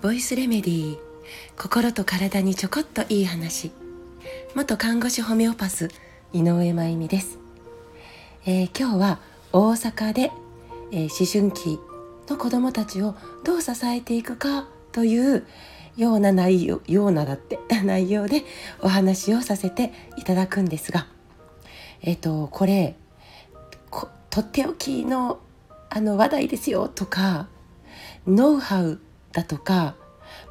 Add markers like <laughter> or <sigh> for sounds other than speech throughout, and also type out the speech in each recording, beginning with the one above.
ボイスレメディー心と体にちょこっといい話。元看護師ホメオパス井上真由美です、えー、今日は大阪で、えー、思春期の子どもたちをどう支えていくかというような内容ようなだって <laughs> 内容でお話をさせていただくんですが。えっ、ー、とこれとっておきのあの話題ですよとかノウハウだとか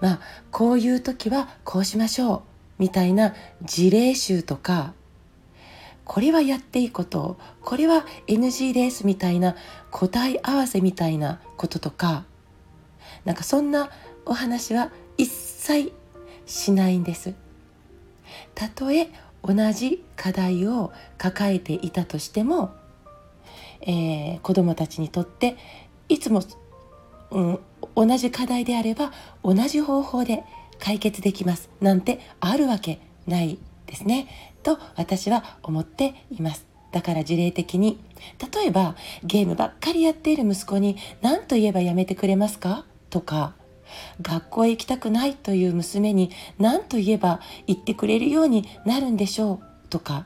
まあこういう時はこうしましょうみたいな事例集とかこれはやっていいことこれは NG ですみたいな答え合わせみたいなこととかなんかそんなお話は一切しないんです。たとえ同じ課題を抱えていたとしてもえー、子どもたちにとっていつも、うん、同じ課題であれば同じ方法で解決できますなんてあるわけないですねと私は思っています。だから事例的に例えばゲームばっかりやっている息子に何と言えばやめてくれますか？とか学校へ行きたくないという娘に何と言えば言ってくれるようになるんでしょう？とか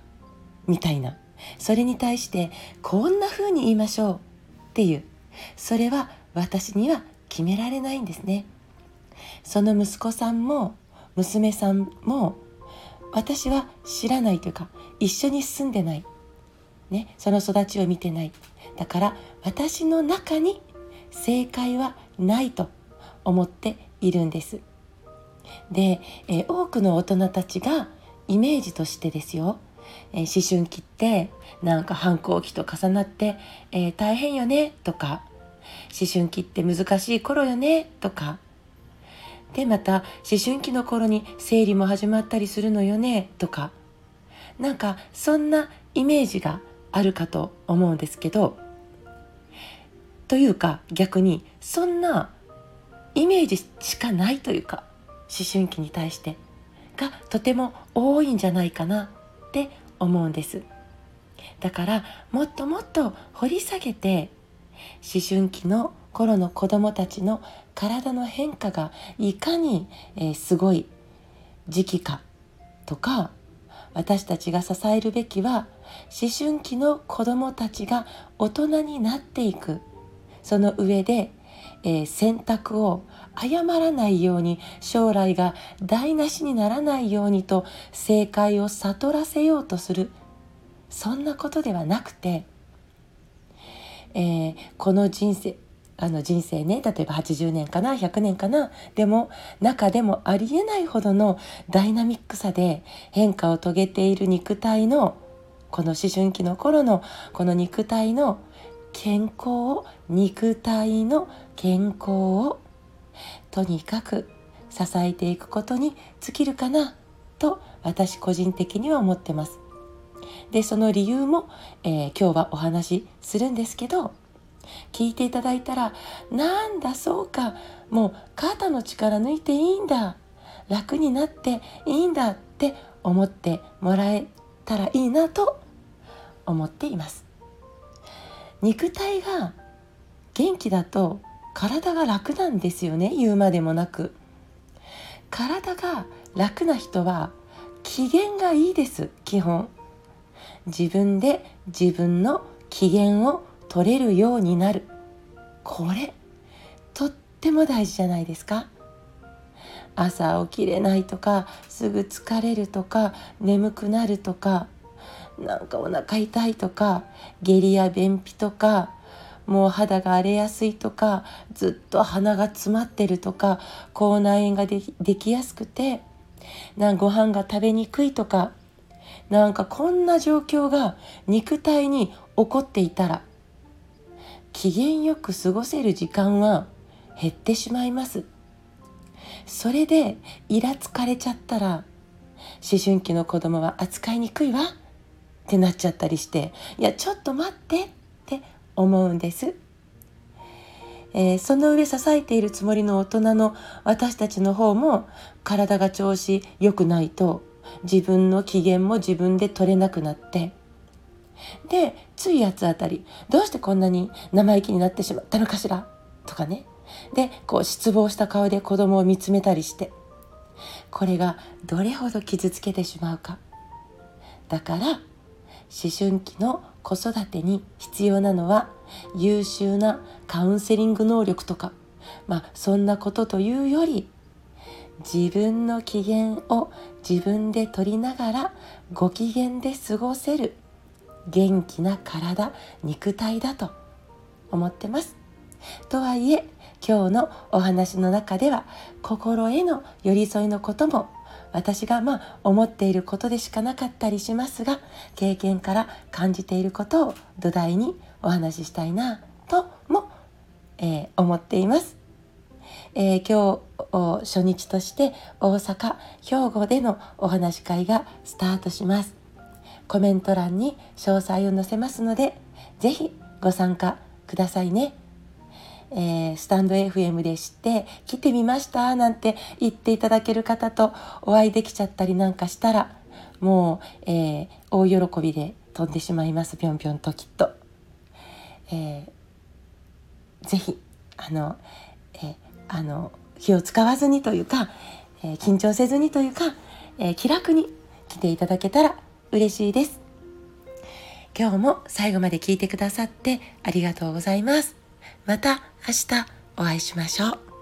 みたいな。それに対してこんな風に言いましょうっていう。それは私には決められないんですね。その息子さんも娘さんも私は知らないというか一緒に住んでない、ね、その育ちを見てない。だから私の中に正解はないと思っているんです。で、え多くの大人たちがイメージとしてですよ。えー、思春期ってなんか反抗期と重なって、えー、大変よねとか。思春期って難しい頃よねとか。でまた思春期の頃に生理も始まったりするのよねとか。なんかそんなイメージがあるかと思うんですけど。というか逆にそんなイメージしかないというか思春期に対してがとても多いんじゃないかなって思うんです。だからもっともっと掘り下げて思春期の頃の子どもたちの体の変化がいかに、え、すごい時期かとか私たちが支えるべきは思春期の子どもたちが大人になっていく。その上で、えー、選択を誤らないように将来が台無しにならないようにと正解を悟らせようとする。そんなことではなくて、えー、この人生あの人生ね例えば80年かな100年かなでも中でもありえないほどのダイナミックさで変化を遂げている肉体のこの思春期の頃のこの肉体の健康を肉体の健康をとにかく支えていくことに尽きるかなと私個人的には思ってます。でその理由も、えー、今日はお話しするんですけど聞いていただいたらなんだそうかもう肩の力抜いていいんだ楽になっていいんだって思ってもらえたらいいなと思っています肉体が元気だと体が楽なんですよね言うまでもなく。体が楽な人は機嫌がいいです基本。自分で自分の機嫌を取れるようになる。これとっても大事じゃないですか。朝起きれないとかすぐ疲れるとか眠くなるとか。なんかお腹痛いとか下痢や便秘とかもう肌が荒れやすいとかずっと鼻が詰まってるとか口内炎ができやすくてなんご飯が食べにくいとかなんかこんな状況が肉体に起こっていたら機嫌よく過ごせる時間は減ってしまいます。それでイラつかれちゃったら思春期の子供は扱いにくいわ。ってなっちゃったりしていやちょっと待ってって思うんです。えー、その上支えているつもりの大人の私たちの方も体が調子良くないと自分の機嫌も自分で取れなくなってでつい八つ当たりどうしてこんなに生意気になってしまったのかしら？とかね。でこう失望した顔で子供を見つめたりしてこれがどれほど傷つけてしまうか。だから思春期の子育てに必要なのは優秀なカウンセリング能力とかまあそんなことというより自分の機嫌を自分で取りながらご機嫌で過ごせる元気な体肉体だと思ってます。とはいえ今日のお話の中では心への寄り添いのことも私がまあ思っていることでしかなかったりしますが経験から感じていることを土台にお話ししたいなとも、えー、思っています。えー、今日初日として大阪兵庫でのお話し会がスタートしますコメント欄に詳細を載せますので是非ご参加くださいねえー、スタンド FM で知って来てみましたなんて言っていただける方とお会いできちゃったりなんかしたらもう、えー、大喜びで飛んでしまいますぴょんぴょんときっと。えー、ぜひあの、えー、あの気を使わずにというか、えー、緊張せずにというか、えー、気楽に来ていただけたら嬉しいです。今日も最後まで聞いてくださってありがとうございます。また明日お会いしましょう。